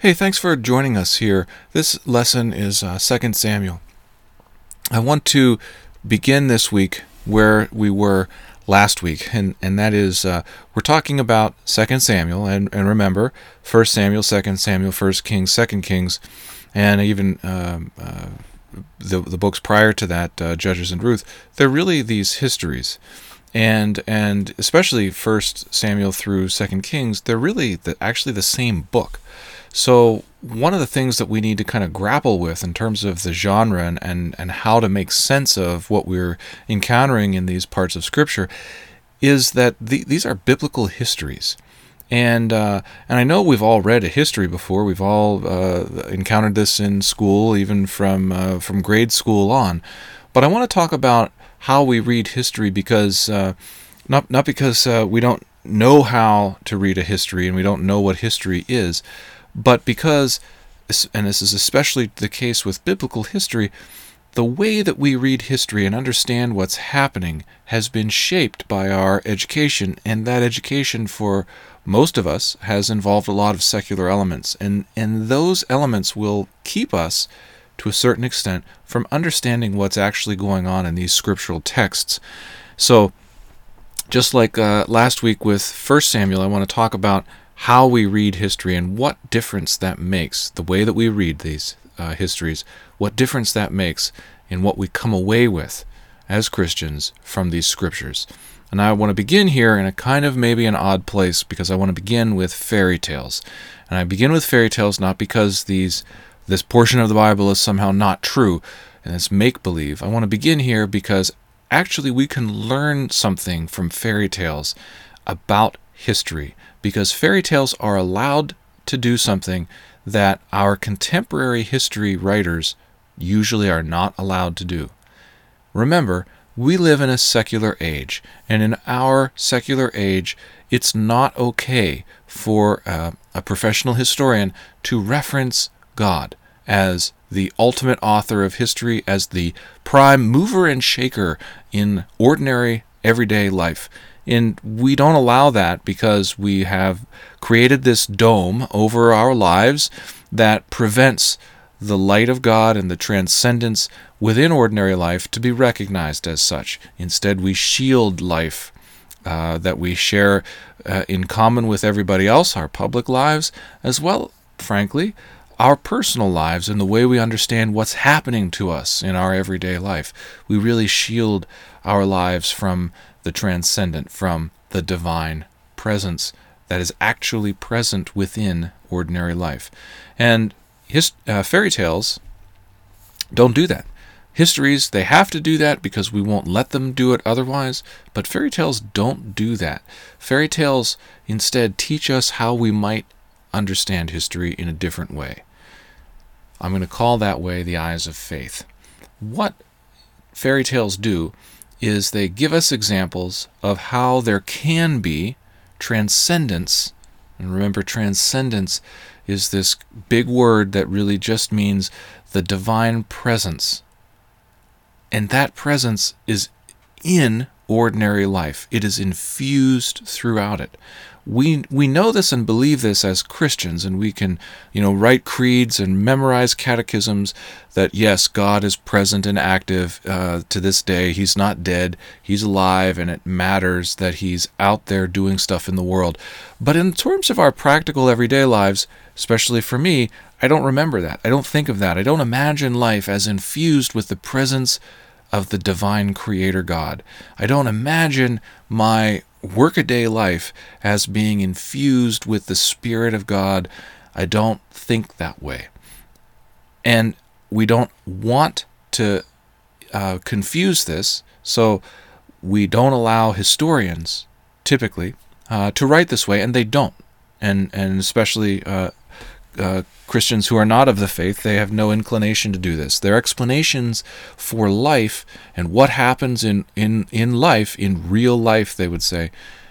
Hey, thanks for joining us here. This lesson is uh, 2 Samuel. I want to begin this week where we were last week, and, and that is uh, we're talking about 2 Samuel, and, and remember, 1 Samuel, 2 Samuel, 1 Kings, 2 Kings, and even um, uh, the, the books prior to that, uh, Judges and Ruth, they're really these histories and and especially First Samuel through Second Kings, they're really the, actually the same book. So one of the things that we need to kind of grapple with in terms of the genre and, and, and how to make sense of what we're encountering in these parts of Scripture is that the, these are biblical histories. And uh, and I know we've all read a history before. We've all uh, encountered this in school, even from uh, from grade school on. But I want to talk about how we read history because uh, not not because uh, we don't know how to read a history and we don't know what history is, but because and this is especially the case with biblical history, the way that we read history and understand what's happening has been shaped by our education, and that education for most of us has involved a lot of secular elements, and, and those elements will keep us to a certain extent from understanding what's actually going on in these scriptural texts. So, just like uh, last week with 1 Samuel, I want to talk about how we read history and what difference that makes, the way that we read these uh, histories, what difference that makes in what we come away with as Christians from these scriptures. And I want to begin here in a kind of maybe an odd place because I want to begin with fairy tales. And I begin with fairy tales not because these this portion of the Bible is somehow not true and it's make believe. I want to begin here because actually we can learn something from fairy tales about history because fairy tales are allowed to do something that our contemporary history writers usually are not allowed to do. Remember, we live in a secular age, and in our secular age, it's not okay for uh, a professional historian to reference God as the ultimate author of history, as the prime mover and shaker in ordinary everyday life. And we don't allow that because we have created this dome over our lives that prevents the light of God and the transcendence within ordinary life to be recognized as such. Instead, we shield life uh, that we share uh, in common with everybody else, our public lives, as well, frankly, our personal lives and the way we understand what's happening to us in our everyday life. We really shield our lives from the transcendent, from the divine presence that is actually present within ordinary life. And his, uh, fairy tales don't do that. Histories, they have to do that because we won't let them do it otherwise, but fairy tales don't do that. Fairy tales instead teach us how we might understand history in a different way. I'm going to call that way the eyes of faith. What fairy tales do is they give us examples of how there can be transcendence. And remember, transcendence is this big word that really just means the divine presence. And that presence is in ordinary life, it is infused throughout it we we know this and believe this as Christians, and we can, you know, write creeds and memorize catechisms that yes, God is present and active uh, to this day. He's not dead; He's alive, and it matters that He's out there doing stuff in the world. But in terms of our practical everyday lives, especially for me, I don't remember that. I don't think of that. I don't imagine life as infused with the presence of the divine creator God. I don't imagine my workaday life as being infused with the Spirit of God. I don't think that way. And we don't want to uh, confuse this, so we don't allow historians, typically, uh, to write this way, and they don't. And, and especially uh, uh, Christians who are not of the faith, they have no inclination to do this. Their explanations for life and what happens in, in, in life, in real life, they would say,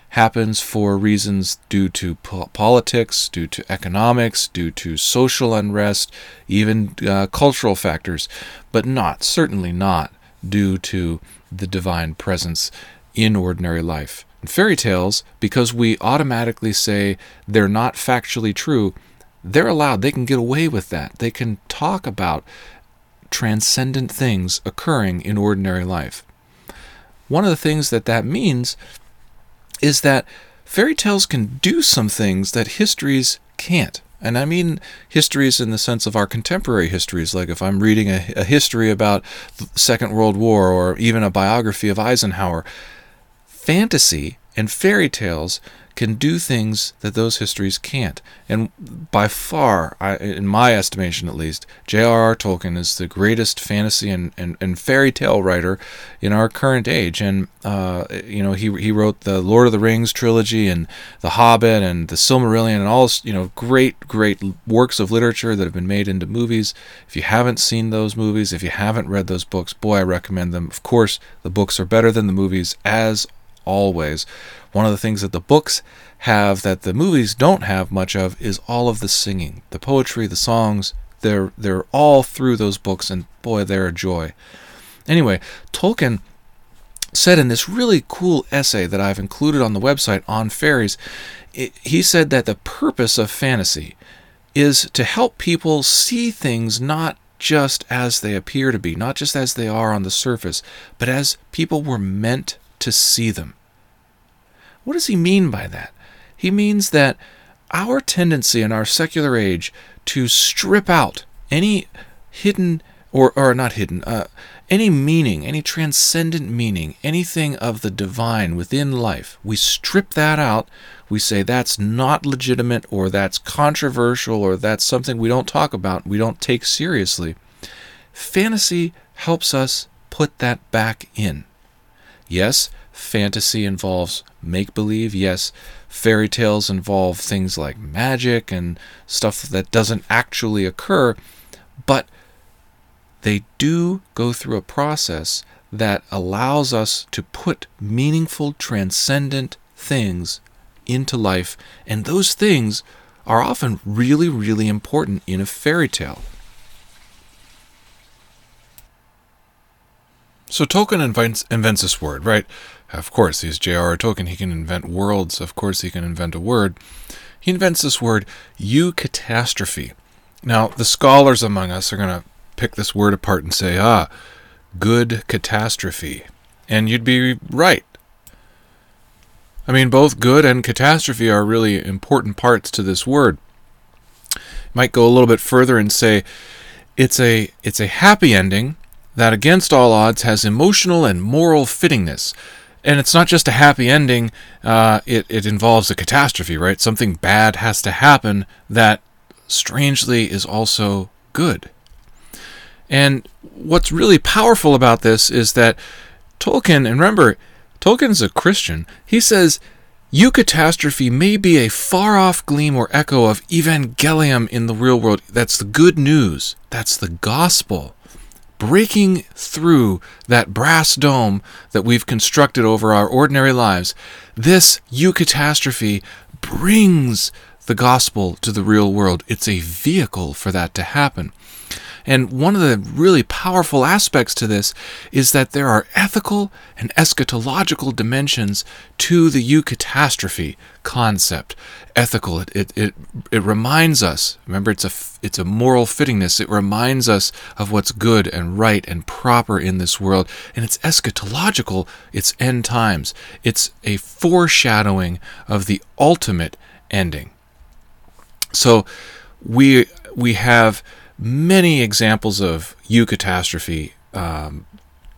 happens for reasons due to po- politics, due to economics, due to social unrest, even uh, cultural factors, but not, certainly not, due to the divine presence in ordinary life. And fairy tales, because we automatically say they're not factually true, they're allowed, they can get away with that. They can talk about transcendent things occurring in ordinary life. One of the things that that means is that fairy tales can do some things that histories can't. And I mean histories in the sense of our contemporary histories, like if I'm reading a, a history about the Second World War or even a biography of Eisenhower. Fantasy and fairy tales can do things that those histories can't. And by far, I, in my estimation at least, J.R.R. Tolkien is the greatest fantasy and, and, and fairy tale writer in our current age. And, uh, you know, he, he wrote the Lord of the Rings trilogy and The Hobbit and The Silmarillion and all, you know, great, great works of literature that have been made into movies. If you haven't seen those movies, if you haven't read those books, boy, I recommend them. Of course, the books are better than the movies, as always. One of the things that the books have that the movies don't have much of is all of the singing, the poetry, the songs. They're they're all through those books, and boy, they're a joy. Anyway, Tolkien said in this really cool essay that I've included on the website on fairies, it, he said that the purpose of fantasy is to help people see things not just as they appear to be, not just as they are on the surface, but as people were meant to see them. What does he mean by that? He means that our tendency in our secular age to strip out any hidden or or not hidden uh, any meaning any transcendent meaning anything of the divine within life we strip that out. We say that's not legitimate or that's controversial or that's something we don't talk about we don't take seriously. Fantasy helps us put that back in. Yes fantasy involves make believe. Yes, fairy tales involve things like magic and stuff that doesn't actually occur, but they do go through a process that allows us to put meaningful, transcendent things into life, and those things are often really, really important in a fairy tale. So Tolkien invents, invents this word, right? Of course, he's J.R.R. Tolkien. He can invent worlds. Of course, he can invent a word. He invents this word, eucatastrophe. Now, the scholars among us are going to pick this word apart and say, ah, good catastrophe. And you'd be right. I mean, both good and catastrophe are really important parts to this word. Might go a little bit further and say it's a it's a happy ending that against all odds has emotional and moral fittingness and it's not just a happy ending. Uh, it it involves a catastrophe, right? Something bad has to happen that strangely is also good. And what's really powerful about this is that Tolkien, and remember, Tolkien's a Christian. He says eucatastrophe may be a far off gleam or echo of evangelium in the real world. That's the good news. That's the gospel breaking through that brass dome that we've constructed over our ordinary lives, this eucatastrophe brings the gospel to the real world. It's a vehicle for that to happen. And one of the really powerful aspects to this is that there are ethical and eschatological dimensions to the eucatastrophe concept. Ethical, it, it, it, it reminds us, remember it's a, it's a moral fittingness, it reminds us of what's good and right and proper in this world. And it's eschatological, it's end times. It's a foreshadowing of the ultimate ending. So we we have many examples of eucatastrophe um,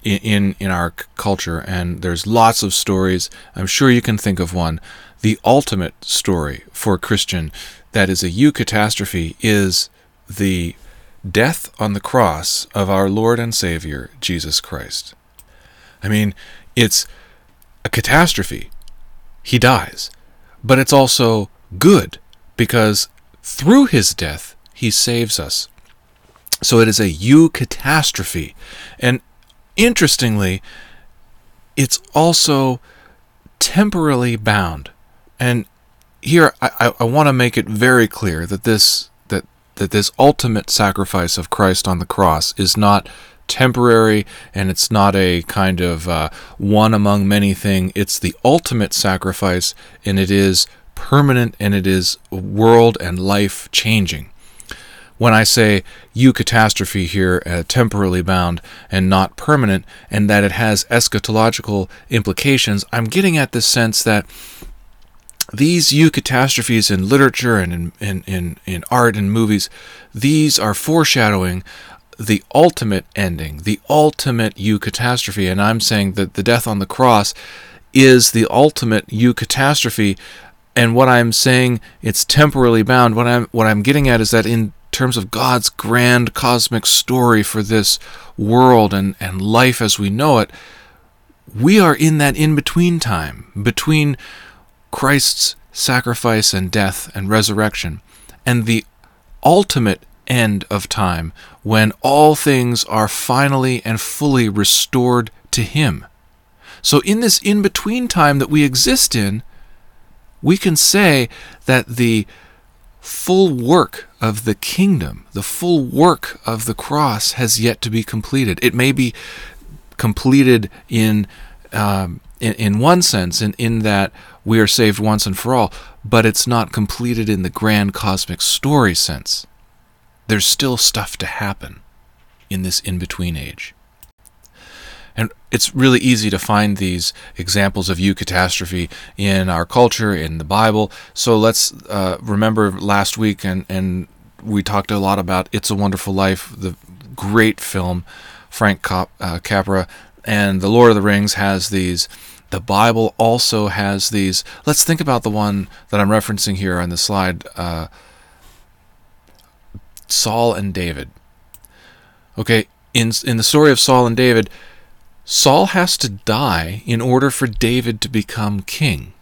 in, in our culture, and there's lots of stories. I'm sure you can think of one. The ultimate story for a Christian that is a eucatastrophe is the death on the cross of our Lord and Savior, Jesus Christ. I mean, it's a catastrophe. He dies. But it's also good because through his death, he saves us. So it is a eucatastrophe. And interestingly, it's also temporally bound. And here I, I, want to make it very clear that this that that this ultimate sacrifice of Christ on the cross is not temporary and it's not a kind of uh, one among many thing. It's the ultimate sacrifice and it is permanent and it is world and life changing. When I say eucatastrophe here, uh, temporally bound and not permanent, and that it has eschatological implications, I'm getting at the sense that these eucatastrophes in literature and in, in, in, in art and movies, these are foreshadowing the ultimate ending, the ultimate eucatastrophe. And I'm saying that the death on the cross is the ultimate eucatastrophe. And what I'm saying, it's temporally bound. What I'm what I'm getting at is that in terms of God's grand cosmic story for this world and, and life as we know it, we are in that in between time between Christ's sacrifice and death and resurrection and the ultimate end of time when all things are finally and fully restored to Him. So, in this in between time that we exist in, we can say that the full work of the kingdom, the full work of the cross has yet to be completed. It may be completed in um, in, in one sense, in, in that we are saved once and for all, but it's not completed in the grand cosmic story sense. There's still stuff to happen in this in between age. And it's really easy to find these examples of eucatastrophe in our culture, in the Bible. So let's uh, remember last week, and, and we talked a lot about It's a Wonderful Life, the great film, Frank Cap- uh, Capra. And The Lord of the Rings has these. The Bible also has these. Let's think about the one that I'm referencing here on the slide uh, Saul and David. Okay, in, in the story of Saul and David, Saul has to die in order for David to become king.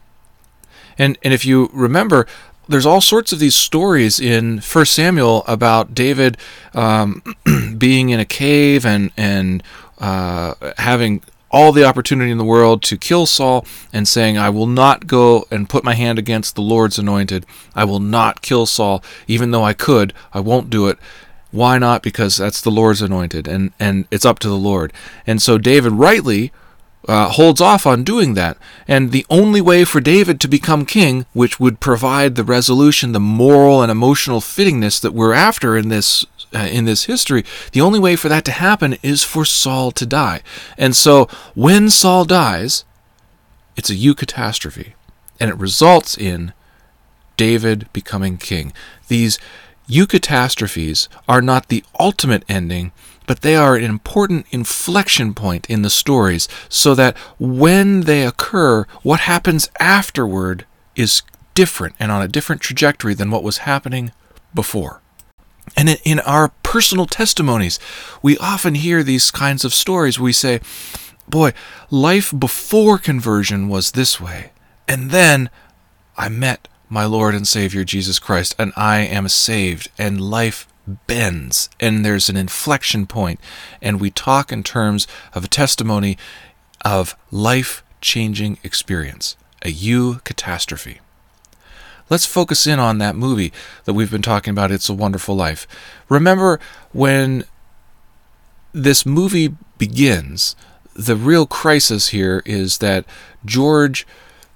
And, and if you remember, there's all sorts of these stories in First Samuel about David um, being in a cave and and uh, having all the opportunity in the world to kill Saul and saying, I will not go and put my hand against the Lord's anointed. I will not kill Saul, even though I could. I won't do it. Why not? Because that's the Lord's anointed, and, and it's up to the Lord. And so David rightly uh, holds off on doing that. And the only way for David to become king, which would provide the resolution, the moral and emotional fittingness that we're after in this uh, in this history, the only way for that to happen is for Saul to die. And so when Saul dies, it's a eucatastrophe, and it results in David becoming king. These eucatastrophes are not the ultimate ending, but they are an important inflection point in the stories so that when they occur, what happens afterward is different and on a different trajectory than what was happening before. And in our personal testimonies, we often hear these kinds of stories. We say, Boy, life before conversion was this way, and then I met my Lord and Savior Jesus Christ, and I am saved, and life bends, and there's an inflection point, and we talk in terms of a testimony of life changing experience, a eucatastrophe. Let's focus in on that movie that we've been talking about, It's a Wonderful Life. Remember when this movie begins, the real crisis here is that George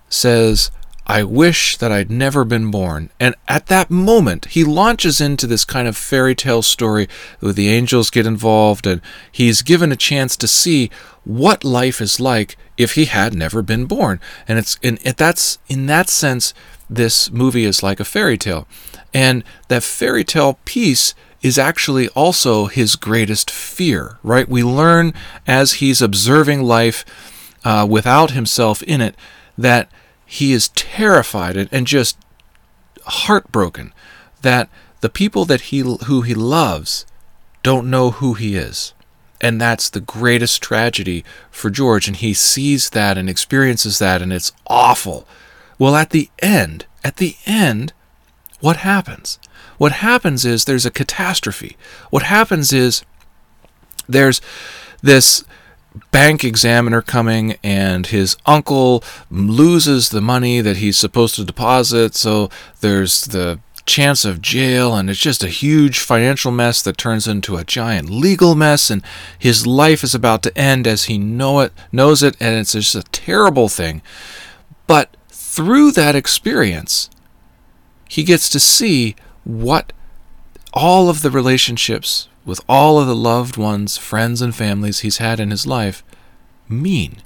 says, I wish that I'd never been born. And at that moment, he launches into this kind of fairy tale story where the angels get involved, and he's given a chance to see what life is like if he had never been born. And it's in that's in that sense, this movie is like a fairy tale. And that fairy tale piece is actually also his greatest fear, right? We learn as he's observing life uh, without himself in it that he is terrified and just heartbroken that the people that he who he loves don't know who he is. And that's the greatest tragedy for George and he sees that and experiences that and it's awful. Well, at the end, at the end, what happens? What happens is there's a catastrophe. What happens is there's this bank examiner coming and his uncle loses the money that he's supposed to deposit so there's the chance of jail and it's just a huge financial mess that turns into a giant legal mess and his life is about to end as he know it knows it and it's just a terrible thing. But through that experience he gets to see what all of the relationships with all of the loved ones, friends, and families he's had in his life mean.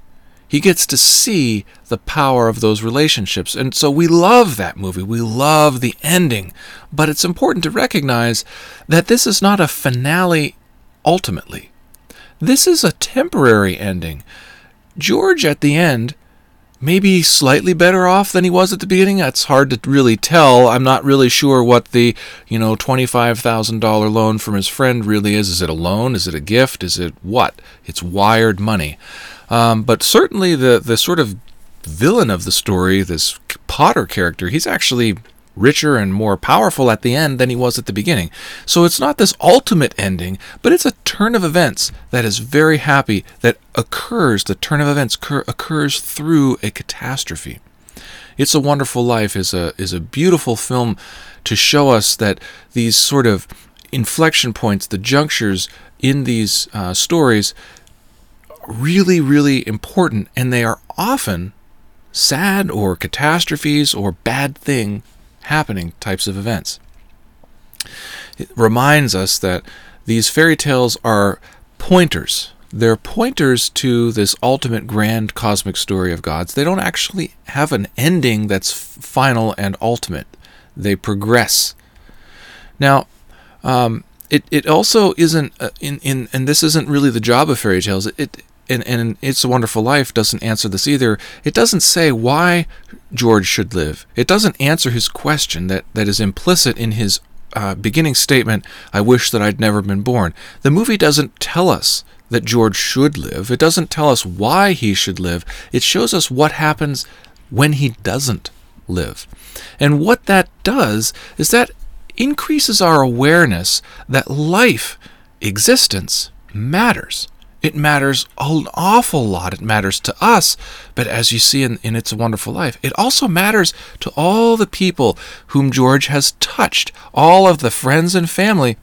He gets to see the power of those relationships. And so we love that movie. We love the ending. But it's important to recognize that this is not a finale ultimately. This is a temporary ending. George, at the end, maybe slightly better off than he was at the beginning. That's hard to really tell. I'm not really sure what the, you know, $25,000 loan from his friend really is. Is it a loan? Is it a gift? Is it what? It's wired money. Um, but certainly the, the sort of villain of the story, this Potter character, he's actually richer and more powerful at the end than he was at the beginning. So it's not this ultimate ending, but it's a turn of events that is very happy that occurs. The turn of events occur, occurs through a catastrophe. It's a Wonderful Life is a is a beautiful film to show us that these sort of inflection points, the junctures in these uh, stories, really, really important, and they are often sad or catastrophes or bad thing happening types of events. It reminds us that these fairy tales are pointers. They're pointers to this ultimate grand cosmic story of gods. They don't actually have an ending that's final and ultimate. They progress. Now, um, it, it also isn't uh, in, in and this isn't really the job of fairy tales. It, and, and It's a Wonderful Life doesn't answer this either. It doesn't say why George should live. It doesn't answer his question that, that is implicit in his uh, beginning statement, I wish that I'd never been born. The movie doesn't tell us that George should live. It doesn't tell us why he should live. It shows us what happens when he doesn't live. And what that does is that increases our awareness that life, existence, matters. It matters an awful lot. It matters to us, but as you see in, in It's a Wonderful Life, it also matters to all the people whom George has touched, all of the friends and family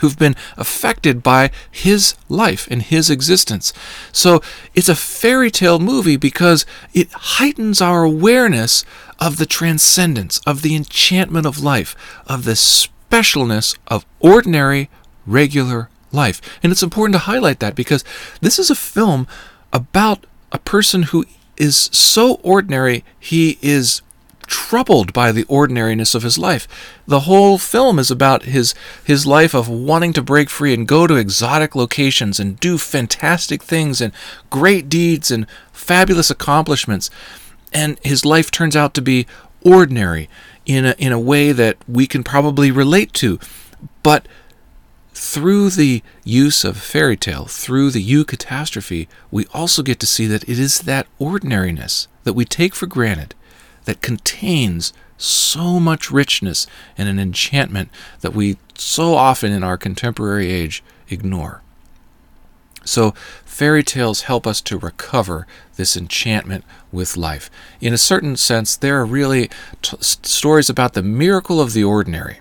who've been affected by his life and his existence. So it's a fairy tale movie because it heightens our awareness of the transcendence, of the enchantment of life, of the specialness of ordinary, regular life. And it's important to highlight that because this is a film about a person who is so ordinary, he is troubled by the ordinariness of his life. The whole film is about his his life of wanting to break free and go to exotic locations and do fantastic things and great deeds and fabulous accomplishments. And his life turns out to be ordinary in a, in a way that we can probably relate to. But through the use of fairy tale, through the eucatastrophe, we also get to see that it is that ordinariness that we take for granted that contains so much richness and an enchantment that we so often in our contemporary age ignore. So, fairy tales help us to recover this enchantment with life. In a certain sense, they are really t- stories about the miracle of the ordinary.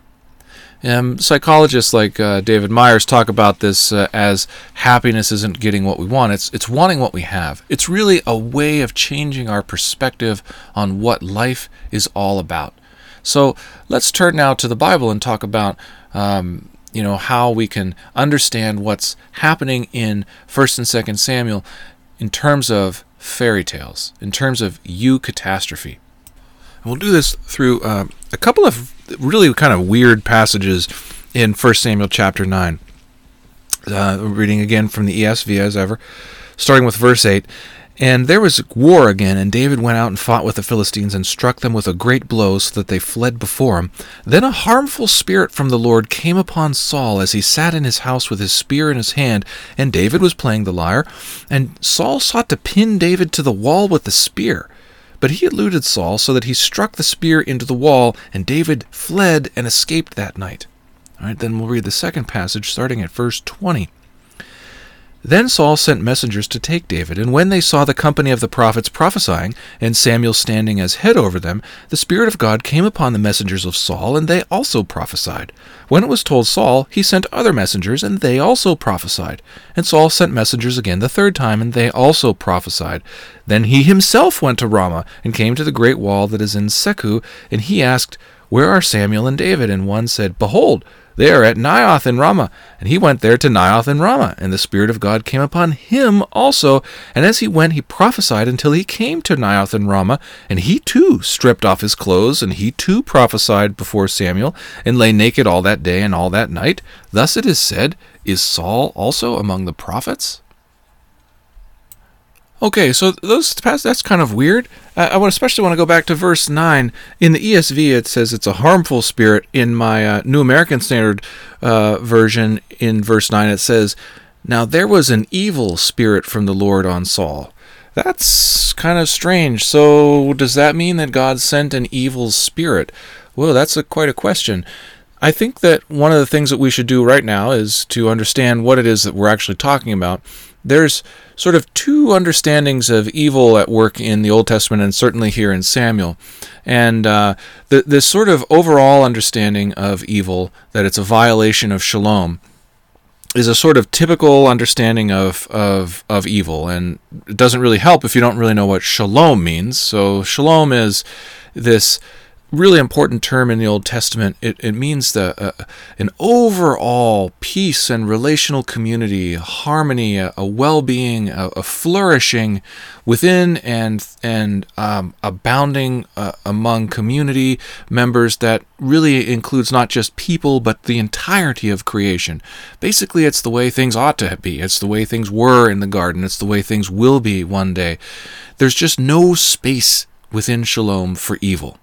Um, psychologists like uh, David Myers talk about this uh, as happiness isn't getting what we want, it's, it's wanting what we have. It's really a way of changing our perspective on what life is all about. So let's turn now to the Bible and talk about um, you know how we can understand what's happening in First and Second Samuel in terms of fairy tales, in terms of eucatastrophe. And we'll do this through uh, a couple of really kind of weird passages in 1 Samuel chapter 9. Uh, reading again from the ESV as ever, starting with verse 8. And there was war again, and David went out and fought with the Philistines and struck them with a great blow so that they fled before him. Then a harmful spirit from the Lord came upon Saul as he sat in his house with his spear in his hand, and David was playing the lyre. And Saul sought to pin David to the wall with the spear. But he eluded Saul so that he struck the spear into the wall, and David fled and escaped that night. All right, then we'll read the second passage starting at verse 20. Then Saul sent messengers to take David, and when they saw the company of the prophets prophesying, and Samuel standing as head over them, the Spirit of God came upon the messengers of Saul, and they also prophesied. When it was told Saul, he sent other messengers, and they also prophesied. And Saul sent messengers again the third time, and they also prophesied. Then he himself went to Ramah, and came to the great wall that is in Secu, and he asked, Where are Samuel and David? And one said, Behold, they are at Naioth in Ramah. And he went there to Naioth in Ramah, and the Spirit of God came upon him also. And as he went, he prophesied until he came to Naioth in Ramah. And he too stripped off his clothes, and he too prophesied before Samuel, and lay naked all that day and all that night. Thus it is said, Is Saul also among the prophets? Okay, so those that's kind of weird. I would especially want to go back to verse nine in the ESV. It says it's a harmful spirit. In my uh, New American Standard uh, version, in verse nine, it says, "Now there was an evil spirit from the Lord on Saul." That's kind of strange. So does that mean that God sent an evil spirit? Well, that's a, quite a question. I think that one of the things that we should do right now is to understand what it is that we're actually talking about there's sort of two understandings of evil at work in the Old Testament and certainly here in Samuel. And uh, the, this sort of overall understanding of evil, that it's a violation of shalom, is a sort of typical understanding of, of, of evil. And it doesn't really help if you don't really know what shalom means. So, shalom is this really important term in the Old Testament. It, it means the, uh, an overall peace and relational community, harmony, a, a well-being, a, a, flourishing within and and um, abounding uh, among community members that really includes not just people but the entirety of creation. Basically, it's the way things ought to be. It's the way things were in the garden. It's the way things will be one day. There's just no space within shalom for evil.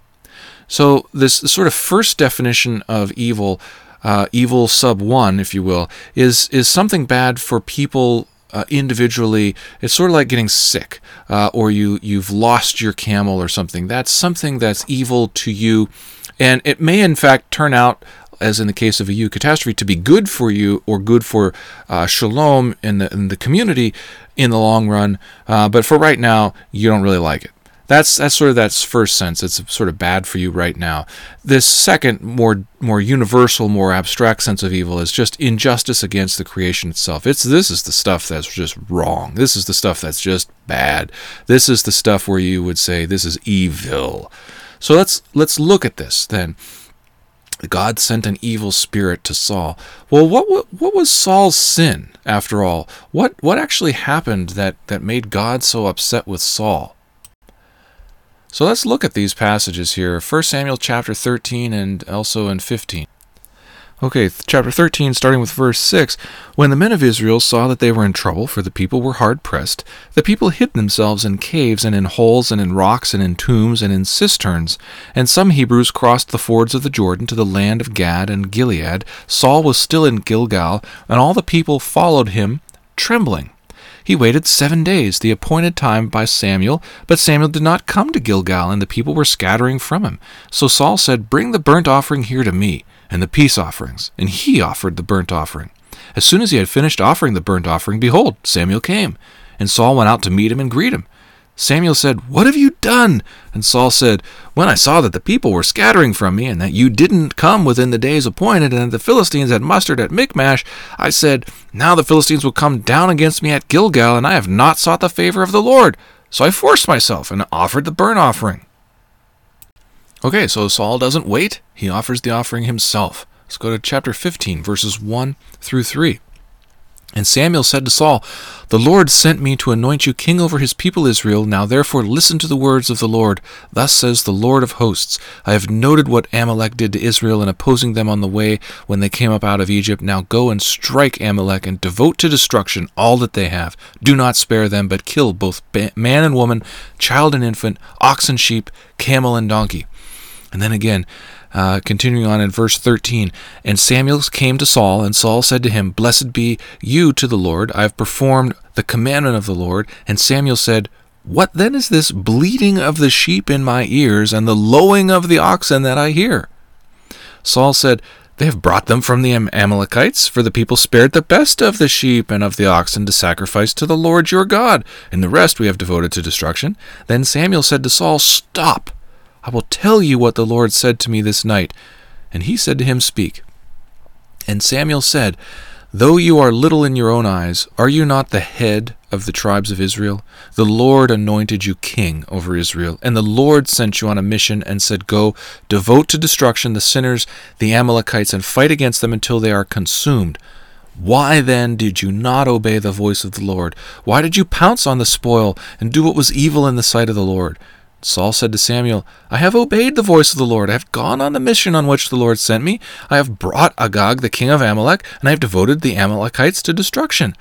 So, this sort of first definition of evil, uh, evil sub one, if you will, is, is something bad for people uh, individually. It's sort of like getting sick, uh, or you, you've lost your camel or something. That's something that's evil to you. And it may, in fact, turn out as in the case of a eucatastrophe, to be good for you or good for uh, shalom in the, in the community in the long run. Uh, but for right now, you don't really like it. That's that's sort of that first sense. It's sort of bad for you right now. This second, more more universal, more abstract sense of evil is just injustice against the creation itself. It's this is the stuff that's just wrong. This is the stuff that's just bad. This is the stuff where you would say this is evil. So let's let's look at this then. God sent an evil spirit to Saul. Well, what, what what was Saul's sin after all? What what actually happened that that made God so upset with Saul? So let's look at these passages here 1 Samuel chapter 13 and also in 15. Okay, chapter 13, starting with verse 6. When the men of Israel saw that they were in trouble, for the people were hard pressed, the people hid themselves in caves and in holes and in rocks and in tombs and in cisterns. And some Hebrews crossed the fords of the Jordan to the land of Gad and Gilead. Saul was still in Gilgal, and all the people followed him, trembling. He waited seven days, the appointed time by Samuel, but Samuel did not come to Gilgal, and the people were scattering from him. So Saul said, Bring the burnt offering here to me, and the peace offerings. And he offered the burnt offering. As soon as he had finished offering the burnt offering, behold, Samuel came. And Saul went out to meet him and greet him. Samuel said, What have you done? And Saul said, When I saw that the people were scattering from me, and that you didn't come within the days appointed, and that the Philistines had mustered at Michmash, I said, Now the Philistines will come down against me at Gilgal, and I have not sought the favor of the Lord. So I forced myself and offered the burnt offering. Okay, so Saul doesn't wait, he offers the offering himself. Let's go to chapter 15, verses 1 through 3. And Samuel said to Saul, The Lord sent me to anoint you king over his people Israel. Now therefore listen to the words of the Lord. Thus says the Lord of hosts I have noted what Amalek did to Israel in opposing them on the way when they came up out of Egypt. Now go and strike Amalek and devote to destruction all that they have. Do not spare them, but kill both man and woman, child and infant, ox and sheep, camel and donkey. And then again, uh, continuing on in verse 13, and Samuel came to Saul, and Saul said to him, Blessed be you to the Lord, I have performed the commandment of the Lord. And Samuel said, What then is this bleating of the sheep in my ears, and the lowing of the oxen that I hear? Saul said, They have brought them from the Amalekites, for the people spared the best of the sheep and of the oxen to sacrifice to the Lord your God, and the rest we have devoted to destruction. Then Samuel said to Saul, Stop! I will tell you what the Lord said to me this night. And he said to him, Speak. And Samuel said, Though you are little in your own eyes, are you not the head of the tribes of Israel? The Lord anointed you king over Israel, and the Lord sent you on a mission and said, Go, devote to destruction the sinners, the Amalekites, and fight against them until they are consumed. Why then did you not obey the voice of the Lord? Why did you pounce on the spoil and do what was evil in the sight of the Lord? Saul said to Samuel, I have obeyed the voice of the Lord. I have gone on the mission on which the Lord sent me. I have brought Agag, the king of Amalek, and I have devoted the Amalekites to destruction.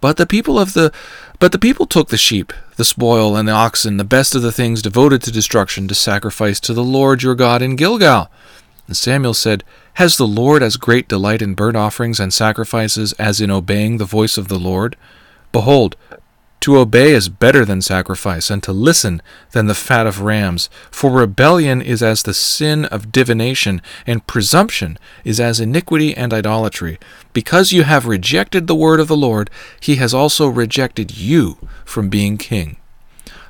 But the people of the but the people took the sheep, the spoil, and the oxen, the best of the things devoted to destruction, to sacrifice to the Lord your God in Gilgal. And Samuel said, Has the Lord as great delight in burnt offerings and sacrifices as in obeying the voice of the Lord? Behold, to obey is better than sacrifice, and to listen than the fat of rams. For rebellion is as the sin of divination, and presumption is as iniquity and idolatry. Because you have rejected the word of the Lord, he has also rejected you from being king.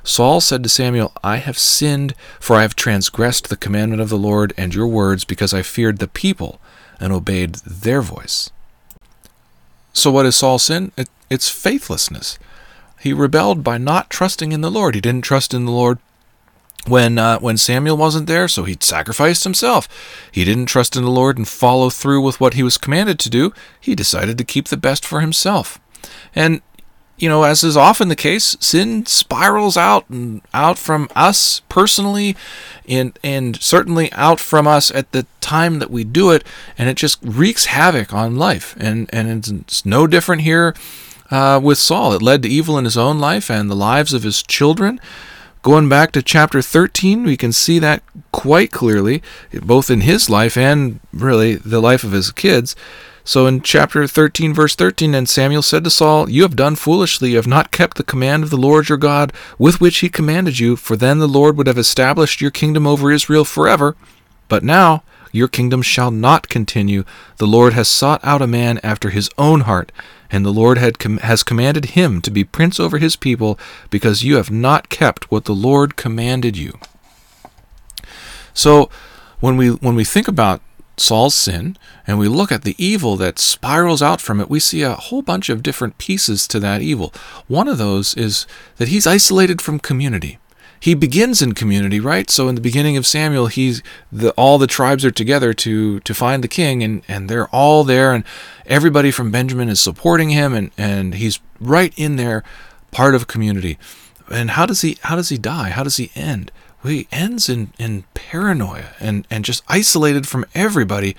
Saul said to Samuel, I have sinned, for I have transgressed the commandment of the Lord and your words, because I feared the people and obeyed their voice. So, what is Saul's sin? It, it's faithlessness. He rebelled by not trusting in the Lord. He didn't trust in the Lord when uh, when Samuel wasn't there, so he sacrificed himself. He didn't trust in the Lord and follow through with what he was commanded to do. He decided to keep the best for himself. And you know, as is often the case, sin spirals out and out from us personally, and and certainly out from us at the time that we do it, and it just wreaks havoc on life. And and it's no different here uh, with Saul. It led to evil in his own life and the lives of his children. Going back to chapter 13, we can see that quite clearly, both in his life and really the life of his kids. So in chapter 13, verse 13, and Samuel said to Saul, You have done foolishly, you have not kept the command of the Lord your God with which he commanded you, for then the Lord would have established your kingdom over Israel forever. But now your kingdom shall not continue. The Lord has sought out a man after his own heart and the Lord had com- has commanded him to be prince over his people, because you have not kept what the Lord commanded you. So, when we when we think about Saul's sin and we look at the evil that spirals out from it, we see a whole bunch of different pieces to that evil. One of those is that he's isolated from community he begins in community, right? So in the beginning of Samuel, he's the all the tribes are together to to find the king, and and they're all there, and everybody from Benjamin is supporting him, and and he's right in there, part of community. And how does he how does he die? How does he end? Well, he ends in in paranoia and and just isolated from everybody.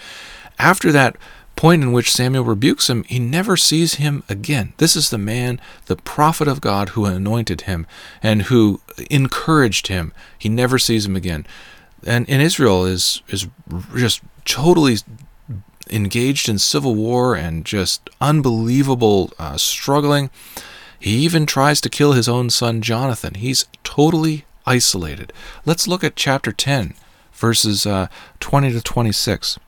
After that point in which Samuel rebukes him, he never sees him again. This is the man, the prophet of God, who anointed him and who encouraged him. He never sees him again. And in Israel is is just totally engaged in civil war and just unbelievable uh, struggling. He even tries to kill his own son Jonathan. He's totally isolated. Let's look at chapter 10, verses uh, 20 to 26.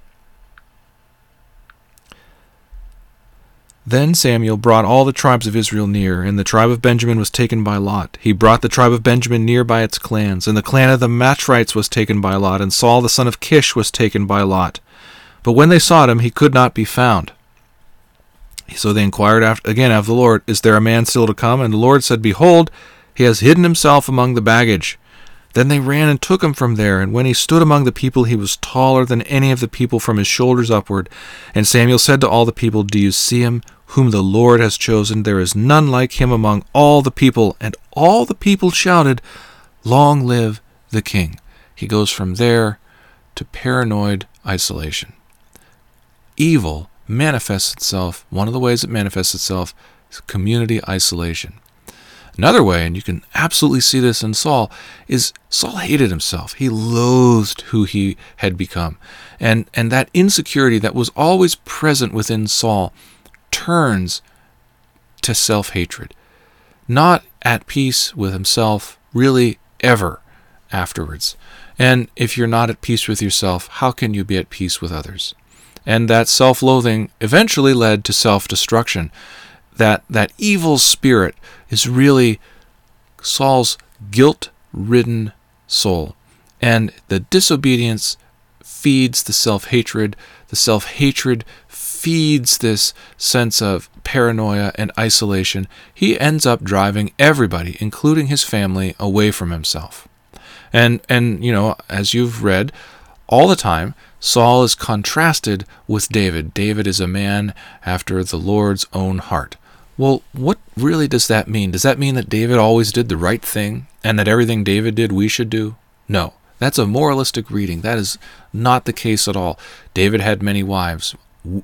Then Samuel brought all the tribes of Israel near, and the tribe of Benjamin was taken by Lot. He brought the tribe of Benjamin near by its clans, and the clan of the Matrites was taken by Lot, and Saul the son of Kish was taken by Lot. But when they sought him, he could not be found. So they inquired after, again of the Lord, Is there a man still to come? And the Lord said, Behold, he has hidden himself among the baggage. Then they ran and took him from there, and when he stood among the people, he was taller than any of the people from his shoulders upward. And Samuel said to all the people, Do you see him, whom the Lord has chosen? There is none like him among all the people. And all the people shouted, Long live the king. He goes from there to paranoid isolation. Evil manifests itself, one of the ways it manifests itself is community isolation. Another way, and you can absolutely see this in Saul, is Saul hated himself. He loathed who he had become. And, and that insecurity that was always present within Saul turns to self hatred. Not at peace with himself, really, ever afterwards. And if you're not at peace with yourself, how can you be at peace with others? And that self loathing eventually led to self destruction that that evil spirit is really Saul's guilt-ridden soul, and the disobedience feeds the self-hatred. The self-hatred feeds this sense of paranoia and isolation, he ends up driving everybody, including his family, away from himself. And and you know, as you've read all the time, Saul is contrasted with David. David is a man after the Lord's own heart. Well, what really does that mean? Does that mean that David always did the right thing and that everything David did we should do? No. That's a moralistic reading. That is not the case at all. David had many wives.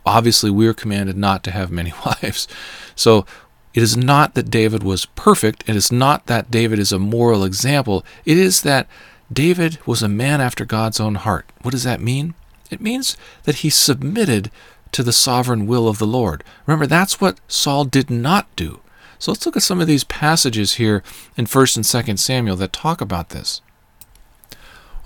Obviously, we are commanded not to have many wives. So it is not that David was perfect. It is not that David is a moral example. It is that David was a man after God's own heart. What does that mean? It means that he submitted to the sovereign will of the Lord. Remember, that's what Saul did not do. So let's look at some of these passages here in 1st and 2nd Samuel that talk about this.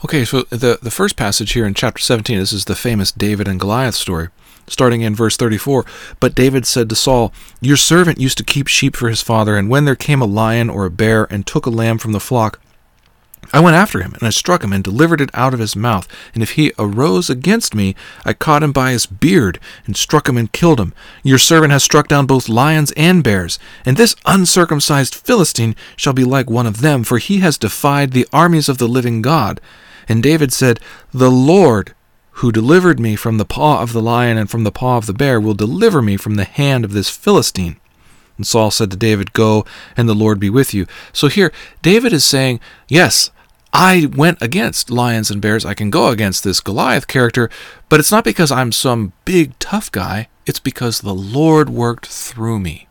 Okay, so the, the first passage here in chapter 17, this is the famous David and Goliath story, starting in verse 34. But David said to Saul, Your servant used to keep sheep for his father, and when there came a lion or a bear and took a lamb from the flock, I went after him, and I struck him, and delivered it out of his mouth. And if he arose against me, I caught him by his beard, and struck him and killed him. Your servant has struck down both lions and bears, and this uncircumcised Philistine shall be like one of them, for he has defied the armies of the living God. And David said, The Lord, who delivered me from the paw of the lion and from the paw of the bear, will deliver me from the hand of this Philistine. And Saul said to David, Go, and the Lord be with you. So here, David is saying, Yes, I went against lions and bears. I can go against this Goliath character, but it's not because I'm some big tough guy. It's because the Lord worked through me.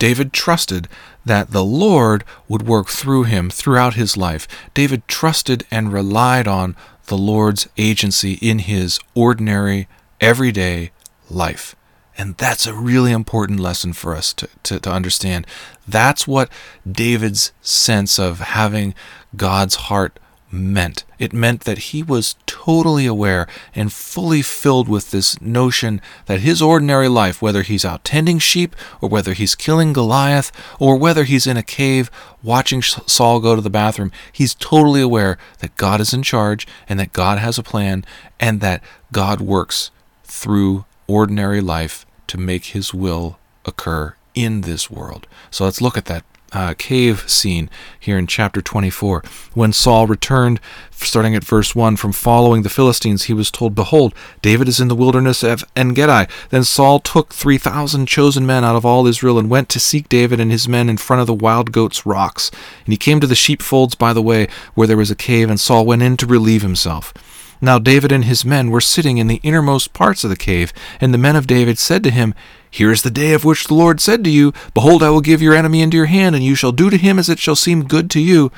David trusted that the Lord would work through him throughout his life. David trusted and relied on the Lord's agency in his ordinary, everyday life. And that's a really important lesson for us to, to, to, understand. That's what David's sense of having God's heart meant. It meant that he was totally aware and fully filled with this notion that his ordinary life, whether he's out tending sheep, or whether he's killing Goliath, or whether he's in a cave watching Saul go to the bathroom, he's totally aware that God is in charge and that God has a plan and that God works through ordinary life to make his will occur in this world. So let's look at that uh, cave scene here in chapter 24. When Saul returned, starting at verse 1, from following the Philistines, he was told, Behold, David is in the wilderness of Engedi. Then Saul took 3,000 chosen men out of all Israel and went to seek David and his men in front of the wild goats' rocks. And he came to the sheepfolds by the way, where there was a cave, and Saul went in to relieve himself. Now David and his men were sitting in the innermost parts of the cave, and the men of David said to him, Here is the day of which the Lord said to you, Behold, I will give your enemy into your hand, and you shall do to him as it shall seem good to you.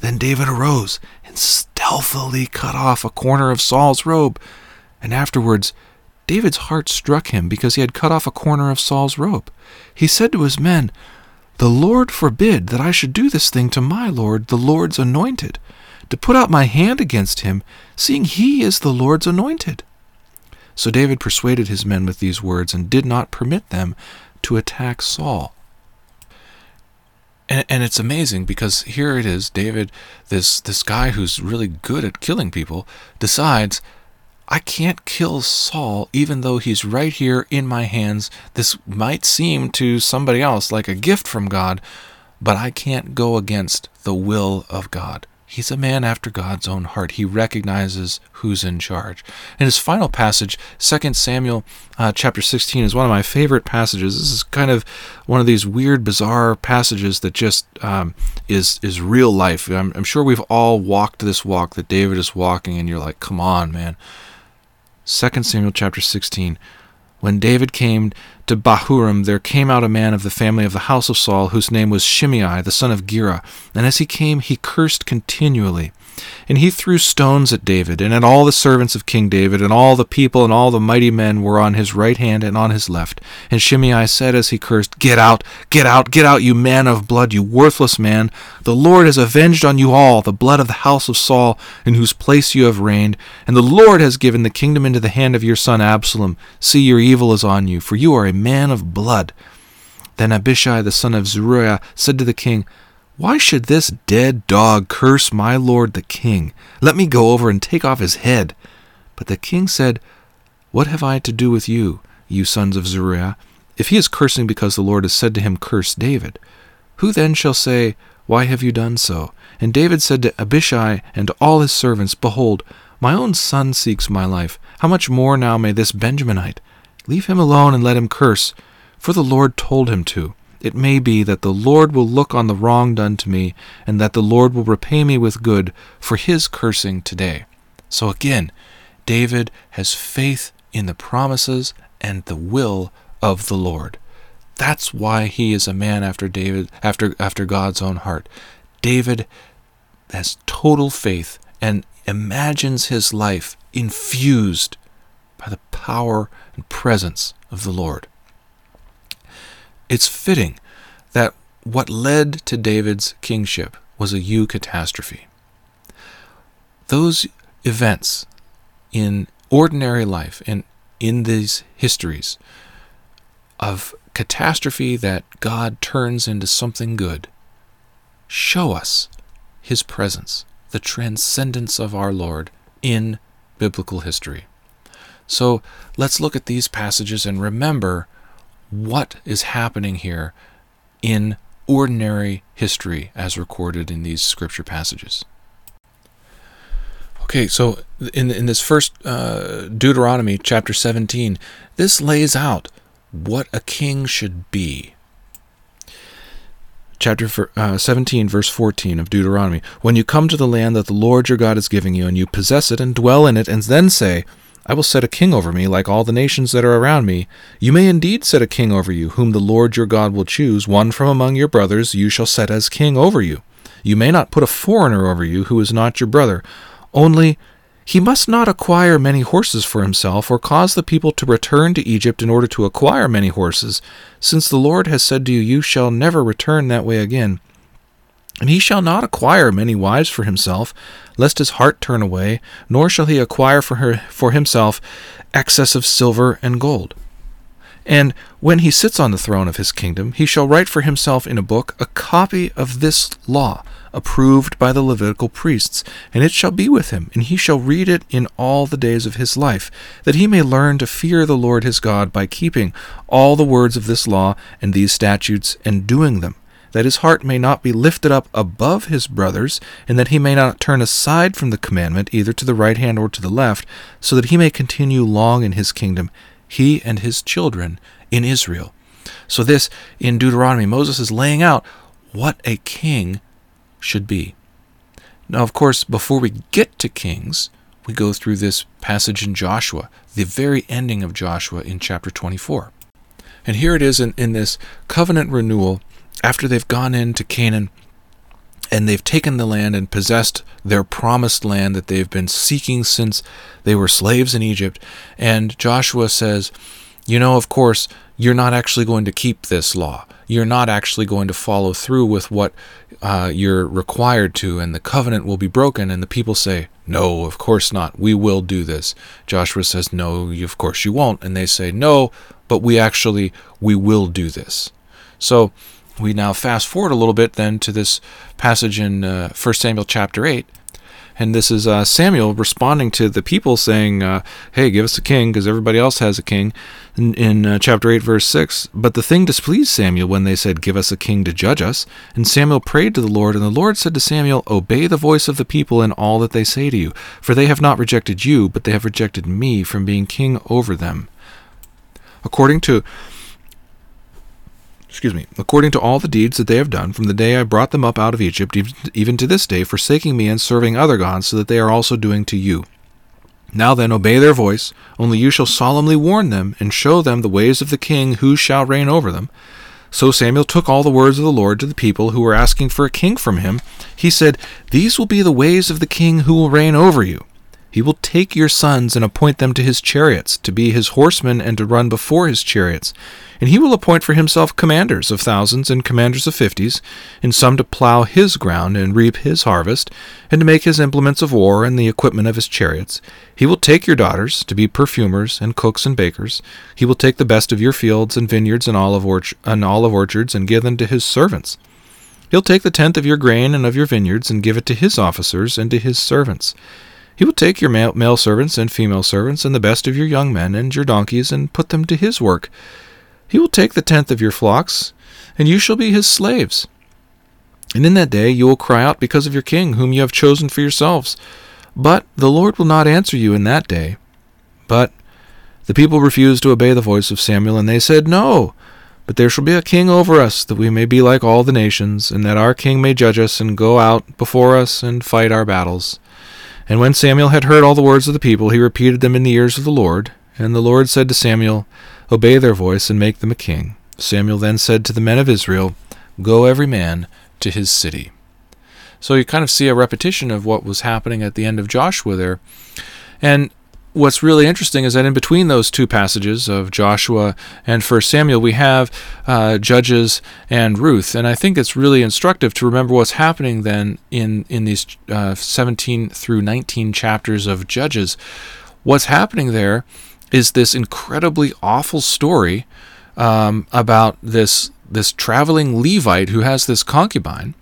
Then David arose and stealthily cut off a corner of Saul's robe. And afterwards, David's heart struck him because he had cut off a corner of Saul's robe. He said to his men, The Lord forbid that I should do this thing to my Lord, the Lord's anointed to put out my hand against him, seeing he is the Lord's anointed. So David persuaded his men with these words and did not permit them to attack Saul. And, and it's amazing because here it is, David, this this guy who's really good at killing people, decides I can't kill Saul even though he's right here in my hands. This might seem to somebody else like a gift from God, but I can't go against the will of God. He's a man after God's own heart. He recognizes who's in charge. And his final passage, 2 Samuel uh, chapter 16, is one of my favorite passages. This is kind of one of these weird, bizarre passages that just um, is is real life. I'm, I'm sure we've all walked this walk that David is walking, and you're like, come on, man. 2 Samuel chapter 16. When David came to Bahurim, there came out a man of the family of the house of Saul, whose name was Shimei, the son of Gera. And as he came, he cursed continually. And he threw stones at David, and at all the servants of King David, and all the people and all the mighty men were on his right hand and on his left. And Shimei said as he cursed, Get out, get out, get out, you man of blood, you worthless man. The Lord has avenged on you all the blood of the house of Saul, in whose place you have reigned. And the Lord has given the kingdom into the hand of your son Absalom. See, your evil is on you, for you are a man of blood. Then Abishai the son of Zeruiah said to the king, why should this dead dog curse my lord the king? Let me go over and take off his head. But the king said, What have I to do with you, you sons of Zeruiah? If he is cursing because the Lord has said to him, Curse David, who then shall say, Why have you done so? And David said to Abishai and to all his servants, Behold, my own son seeks my life. How much more now may this Benjaminite? Leave him alone and let him curse, for the Lord told him to. It may be that the Lord will look on the wrong done to me, and that the Lord will repay me with good for his cursing today. So again, David has faith in the promises and the will of the Lord. That's why he is a man after David after after God's own heart. David has total faith and imagines his life infused by the power and presence of the Lord. It's fitting that what led to David's kingship was a eucatastrophe. Those events in ordinary life and in these histories of catastrophe that God turns into something good show us his presence, the transcendence of our Lord in biblical history. So let's look at these passages and remember what is happening here in ordinary history as recorded in these scripture passages. Okay, so in in this first uh, Deuteronomy chapter 17, this lays out what a king should be. Chapter uh, 17, verse 14 of Deuteronomy. When you come to the land that the Lord your God is giving you, and you possess it and dwell in it, and then say, I will set a king over me, like all the nations that are around me. You may indeed set a king over you, whom the Lord your God will choose. One from among your brothers you shall set as king over you. You may not put a foreigner over you who is not your brother. Only he must not acquire many horses for himself, or cause the people to return to Egypt in order to acquire many horses, since the Lord has said to you, You shall never return that way again. And he shall not acquire many wives for himself, lest his heart turn away, nor shall he acquire for, her, for himself excess of silver and gold. And when he sits on the throne of his kingdom, he shall write for himself in a book a copy of this law, approved by the Levitical priests, and it shall be with him, and he shall read it in all the days of his life, that he may learn to fear the Lord his God by keeping all the words of this law and these statutes and doing them that his heart may not be lifted up above his brothers, and that he may not turn aside from the commandment either to the right hand or to the left, so that he may continue long in his kingdom, he and his children in Israel. So, this in Deuteronomy, Moses is laying out what a king should be. Now, of course, before we get to kings, we go through this passage in Joshua, the very ending of Joshua in chapter 24. And here it is in, in this covenant renewal after they've gone into Canaan and they've taken the land and possessed their promised land that they've been seeking since they were slaves in Egypt. And Joshua says, You know, of course, you're not actually going to keep this law. You're not actually going to follow through with what uh, you're required to, and the covenant will be broken. And the people say, No, of course not. We will do this. Joshua says, No, of course you won't. And they say, No, but we actually, we will do this. So we now fast forward a little bit then to this passage in uh, 1 Samuel chapter 8. And this is uh, Samuel responding to the people saying, uh, Hey, give us a king, because everybody else has a king. In, in uh, chapter 8, verse 6, But the thing displeased Samuel when they said, Give us a king to judge us. And Samuel prayed to the Lord, and the Lord said to Samuel, Obey the voice of the people in all that they say to you, for they have not rejected you, but they have rejected me from being king over them. According to excuse me, according to all the deeds that they have done from the day I brought them up out of Egypt, even to this day, forsaking me and serving other gods, so that they are also doing to you. Now then, obey their voice, only you shall solemnly warn them, and show them the ways of the king who shall reign over them. So Samuel took all the words of the Lord to the people who were asking for a king from him. He said, These will be the ways of the king who will reign over you. He will take your sons and appoint them to his chariots, to be his horsemen and to run before his chariots. And he will appoint for himself commanders of thousands and commanders of fifties, and some to plow his ground and reap his harvest, and to make his implements of war and the equipment of his chariots. He will take your daughters to be perfumers and cooks and bakers. He will take the best of your fields and vineyards and olive, orch- and olive orchards and give them to his servants. He'll take the tenth of your grain and of your vineyards and give it to his officers and to his servants He will take your male, male servants and female servants and the best of your young men and your donkeys and put them to his work. He will take the tenth of your flocks, and you shall be his slaves. And in that day you will cry out because of your king, whom you have chosen for yourselves. But the Lord will not answer you in that day. But the people refused to obey the voice of Samuel, and they said, No, but there shall be a king over us, that we may be like all the nations, and that our king may judge us, and go out before us, and fight our battles. And when Samuel had heard all the words of the people, he repeated them in the ears of the Lord. And the Lord said to Samuel, Obey their voice, and make them a king. Samuel then said to the men of Israel, Go every man to his city. So you kind of see a repetition of what was happening at the end of Joshua there. And what's really interesting is that in between those two passages of Joshua and First Samuel, we have uh, Judges and Ruth, and I think it's really instructive to remember what's happening then in in these uh, 17 through 19 chapters of Judges. What's happening there is this incredibly awful story um, about this this traveling Levite who has this concubine,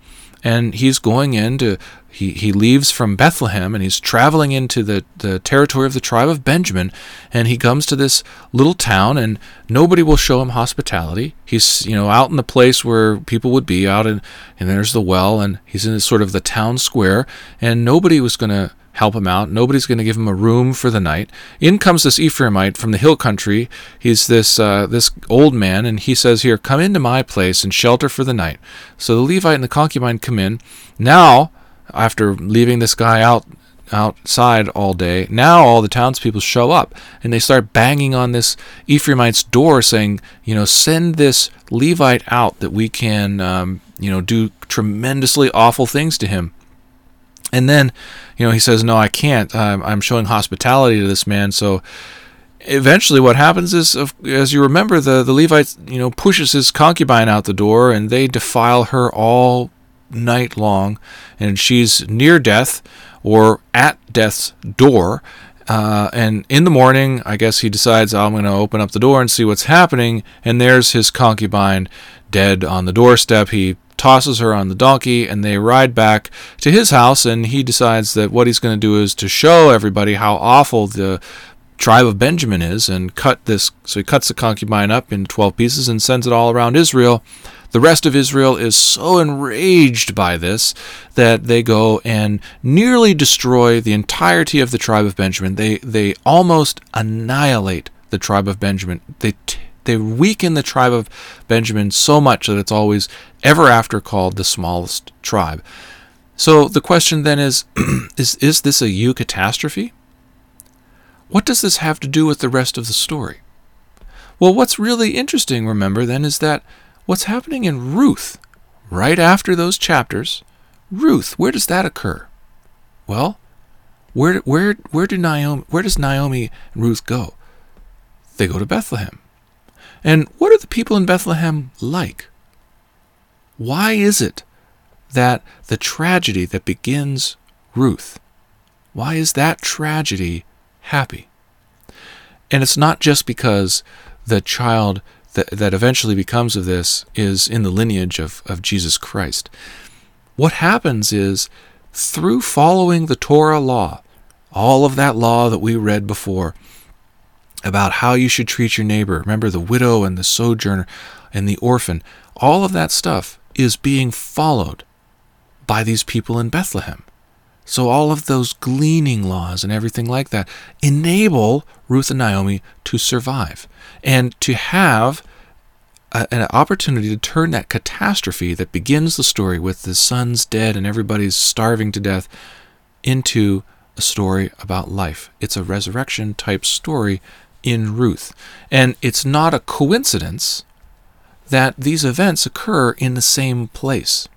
and he's going in to he, he leaves from Bethlehem and he's traveling into the, the territory of the tribe of Benjamin and he comes to this little town and nobody will show him hospitality. He's you know out in the place where people would be out in and there's the well and he's in sort of the town square and nobody was going to help him out. Nobody's going to give him a room for the night. In comes this Ephraimite from the hill country. He's this uh, this old man, and he says, "Here, come into my place and shelter for the night." So the Levite and the concubine come in. Now after leaving this guy out outside all day, now all the townspeople show up and they start banging on this Ephraimite's door, saying, you know, send this Levite out that we can, um, you know, do tremendously awful things to him. And then, you know, he says, no, I can't. I'm, I'm showing hospitality to this man, so eventually what happens is as you remember the the levite you know pushes his concubine out the door and they defile her all night long, and she's near death or at death's door. Uh, and in the morning, I guess he decides, oh, I'm going to open up the door and see what's happening. And there's his concubine dead on the doorstep. He tosses her on the donkey, and they ride back to his house. And he decides that what he's going to do is to show everybody how awful the tribe of Benjamin is and cut this. So he cuts the concubine up in 12 pieces and sends it all around Israel. The rest of Israel is so enraged by this that they go and nearly destroy the entirety of the tribe of Benjamin. They they almost annihilate the tribe of Benjamin. They t- they weaken the tribe of Benjamin so much that it's always ever after called the smallest tribe. So the question then is is is this a eucatastrophe? What does this have to do with the rest of the story? Well, what's really interesting, remember, then, is that what's happening in Ruth, right after those chapters, Ruth, where does that occur? Well, where where where do Naomi where does Naomi and Ruth go? They go to Bethlehem. And what are the people in Bethlehem like? Why is it that the tragedy that begins Ruth, why is that tragedy happy? And it's not just because the child that, that eventually becomes of this is in the lineage of, of Jesus Christ. What happens is through following the Torah law, all of that law that we read before about how you should treat your neighbor, remember the widow and the sojourner and the orphan, all of that stuff is being followed by these people in Bethlehem. So, all of those gleaning laws and everything like that enable Ruth and Naomi to survive and to have a, an opportunity to turn that catastrophe that begins the story with the son's dead and everybody's starving to death into a story about life. It's a resurrection type story in Ruth. And it's not a coincidence that these events occur in the same place.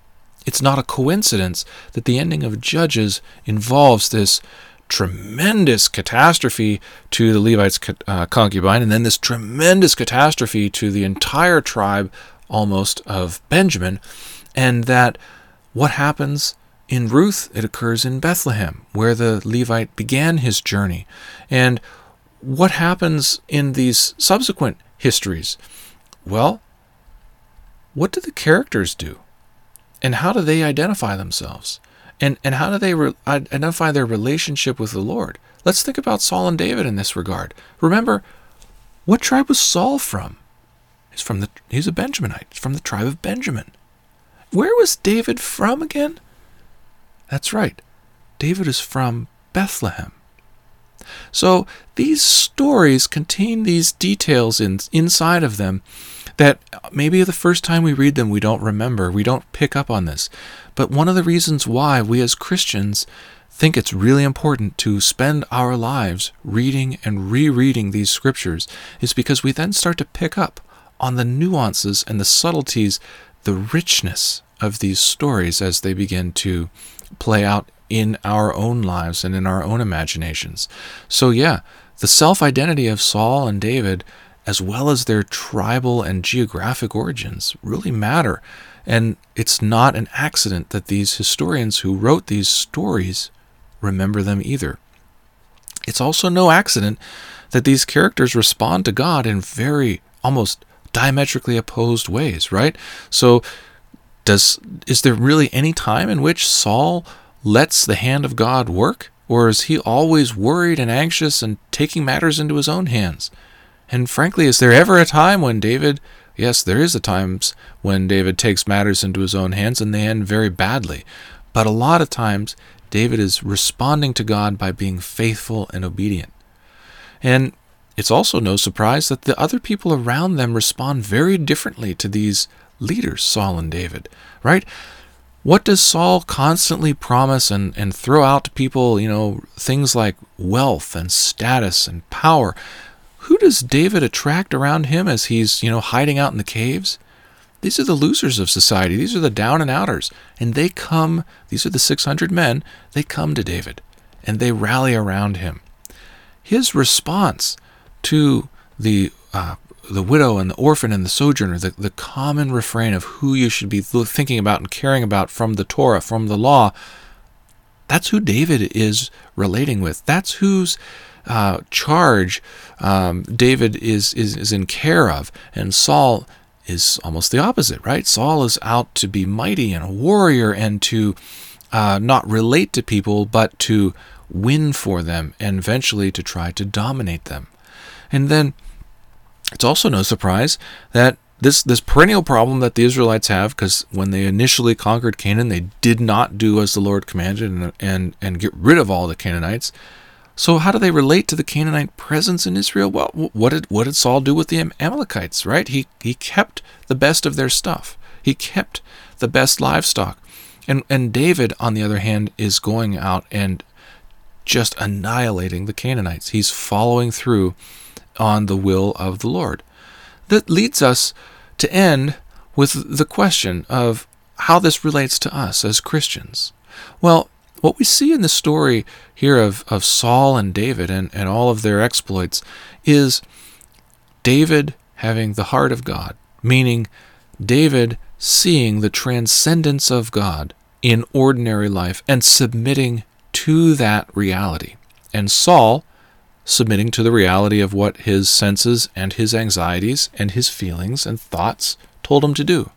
It's not a coincidence that the ending of Judges involves this tremendous catastrophe to the Levite's uh, concubine, and then this tremendous catastrophe to the entire tribe almost of Benjamin, and that what happens in Ruth, it occurs in Bethlehem, where the Levite began his journey. And what happens in these subsequent histories? Well, what do the characters do? And how do they identify themselves? And, and how do they re- identify their relationship with the Lord? Let's think about Saul and David in this regard. Remember, what tribe was Saul from? He's from the he's a Benjaminite. He's from the tribe of Benjamin. Where was David from again? That's right. David is from Bethlehem. So these stories contain these details in, inside of them that maybe the first time we read them we don't remember, we don't pick up on this. But one of the reasons why we as Christians think it's really important to spend our lives reading and rereading these scriptures is because we then start to pick up on the nuances and the subtleties, the richness of these stories as they begin to play out in our own lives and in our own imaginations. So, yeah, the self identity of Saul and David, as well as their tribal and geographic origins, really matter. And it's not an accident that these historians who wrote these stories remember them either. It's also no accident that these characters respond to God in very almost diametrically opposed ways, right? So does is there really any time in which Saul lets the hand of God work or is he always worried and anxious and taking matters into his own hands? And frankly, is there ever a time when David Yes, there is a times when David takes matters into his own hands and they end very badly. But a lot of times David is responding to God by being faithful and obedient. And it's also no surprise that the other people around them respond very differently to these leaders, Saul and David, right? What does Saul constantly promise and, and throw out to people, you know, things like wealth and status and power? Who does David attract around him as he's, you know, hiding out in the caves? These are the losers of society. These are the down and outers. And they come, these are the 600 men, they come to David and they rally around him. His response to the uh, the widow and the orphan and the sojourner, the, the common refrain of who you should be thinking about and caring about from the Torah, from the law, that's who David is relating with. That's whose uh, charge um, David is, is, is in care of. And Saul is almost the opposite, right? Saul is out to be mighty and a warrior and to uh, not relate to people, but to win for them and eventually to try to dominate them. And then it's also no surprise that this this perennial problem that the Israelites have, because when they initially conquered Canaan, they did not do as the Lord commanded and and and get rid of all the Canaanites. So how do they relate to the Canaanite presence in Israel? Well, what did what did Saul do with the Amalekites, right? He he kept the best of their stuff. He kept the best livestock. And and David on the other hand is going out and just annihilating the Canaanites. He's following through on the will of the Lord. That leads us to end with the question of how this relates to us as Christians. Well, what we see in the story here of, of Saul and David and, and all of their exploits is David having the heart of God, meaning David seeing the transcendence of God in ordinary life and submitting to that reality. And Saul submitting to the reality of what his senses and his anxieties and his feelings and thoughts told him to do.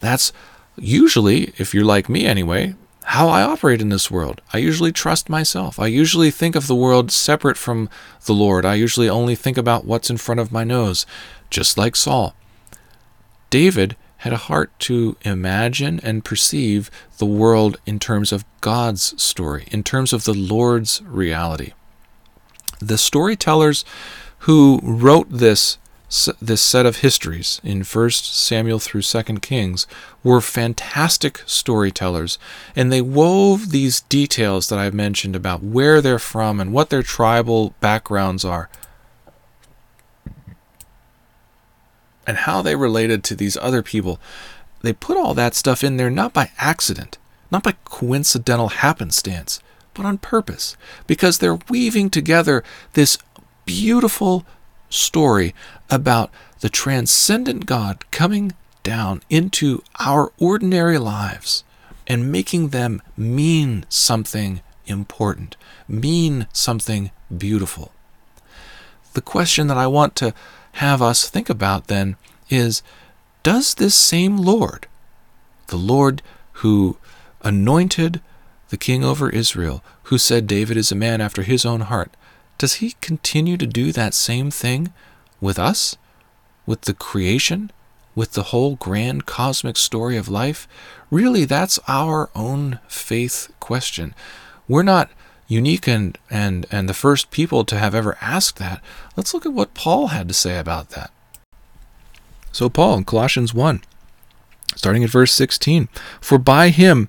That's usually, if you're like me anyway, how I operate in this world. I usually trust myself. I usually think of the world separate from the Lord. I usually only think about what's in front of my nose, just like Saul. David had a heart to imagine and perceive the world in terms of God's story, in terms of the Lord's reality. The storytellers who wrote this this set of histories in 1 Samuel through 2 Kings were fantastic storytellers, and they wove these details that I've mentioned about where they're from and what their tribal backgrounds are, and how they related to these other people. They put all that stuff in there not by accident, not by coincidental happenstance, but on purpose, because they're weaving together this beautiful story about the transcendent God coming down into our ordinary lives and making them mean something important, mean something beautiful. The question that I want to have us think about then is Does this same Lord, the Lord who anointed the king over Israel, who said David is a man after his own heart, does he continue to do that same thing with us? With the creation? With the whole grand cosmic story of life? Really, that's our own faith question. We're not unique and, and, and the first people to have ever asked that. Let's look at what Paul had to say about that. So, Paul in Colossians 1, starting at verse 16 For by him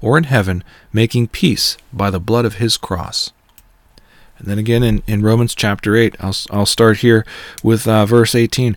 or in heaven, making peace by the blood of his cross. And then again in, in Romans chapter 8, I'll, I'll start here with uh, verse 18.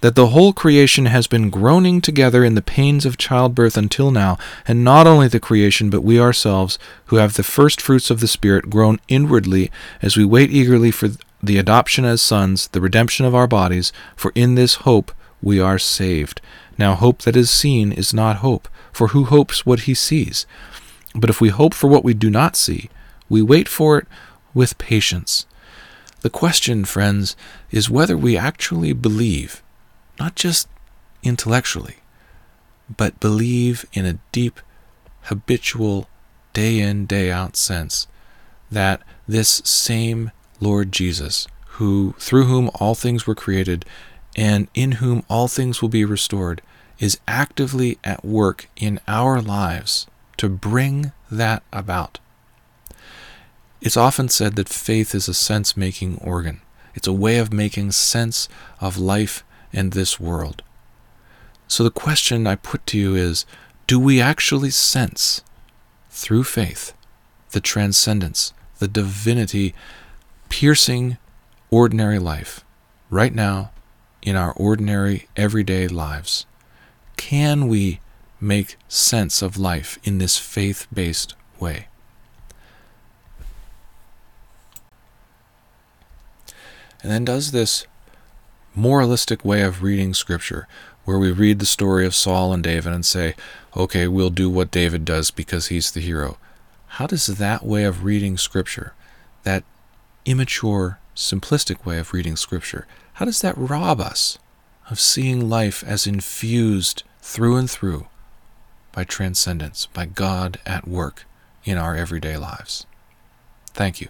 that the whole creation has been groaning together in the pains of childbirth until now, and not only the creation, but we ourselves, who have the first fruits of the Spirit, groan inwardly as we wait eagerly for the adoption as sons, the redemption of our bodies, for in this hope we are saved. Now, hope that is seen is not hope, for who hopes what he sees? But if we hope for what we do not see, we wait for it with patience. The question, friends, is whether we actually believe not just intellectually, but believe in a deep, habitual, day in, day out sense that this same Lord Jesus, who through whom all things were created and in whom all things will be restored, is actively at work in our lives to bring that about. It's often said that faith is a sense making organ. It's a way of making sense of life and this world. So the question I put to you is do we actually sense, through faith, the transcendence, the divinity piercing ordinary life right now in our ordinary everyday lives? Can we make sense of life in this faith based way? And then does this moralistic way of reading Scripture, where we read the story of Saul and David and say, okay, we'll do what David does because he's the hero. How does that way of reading Scripture, that immature, simplistic way of reading Scripture, how does that rob us of seeing life as infused through and through by transcendence, by God at work in our everyday lives? Thank you.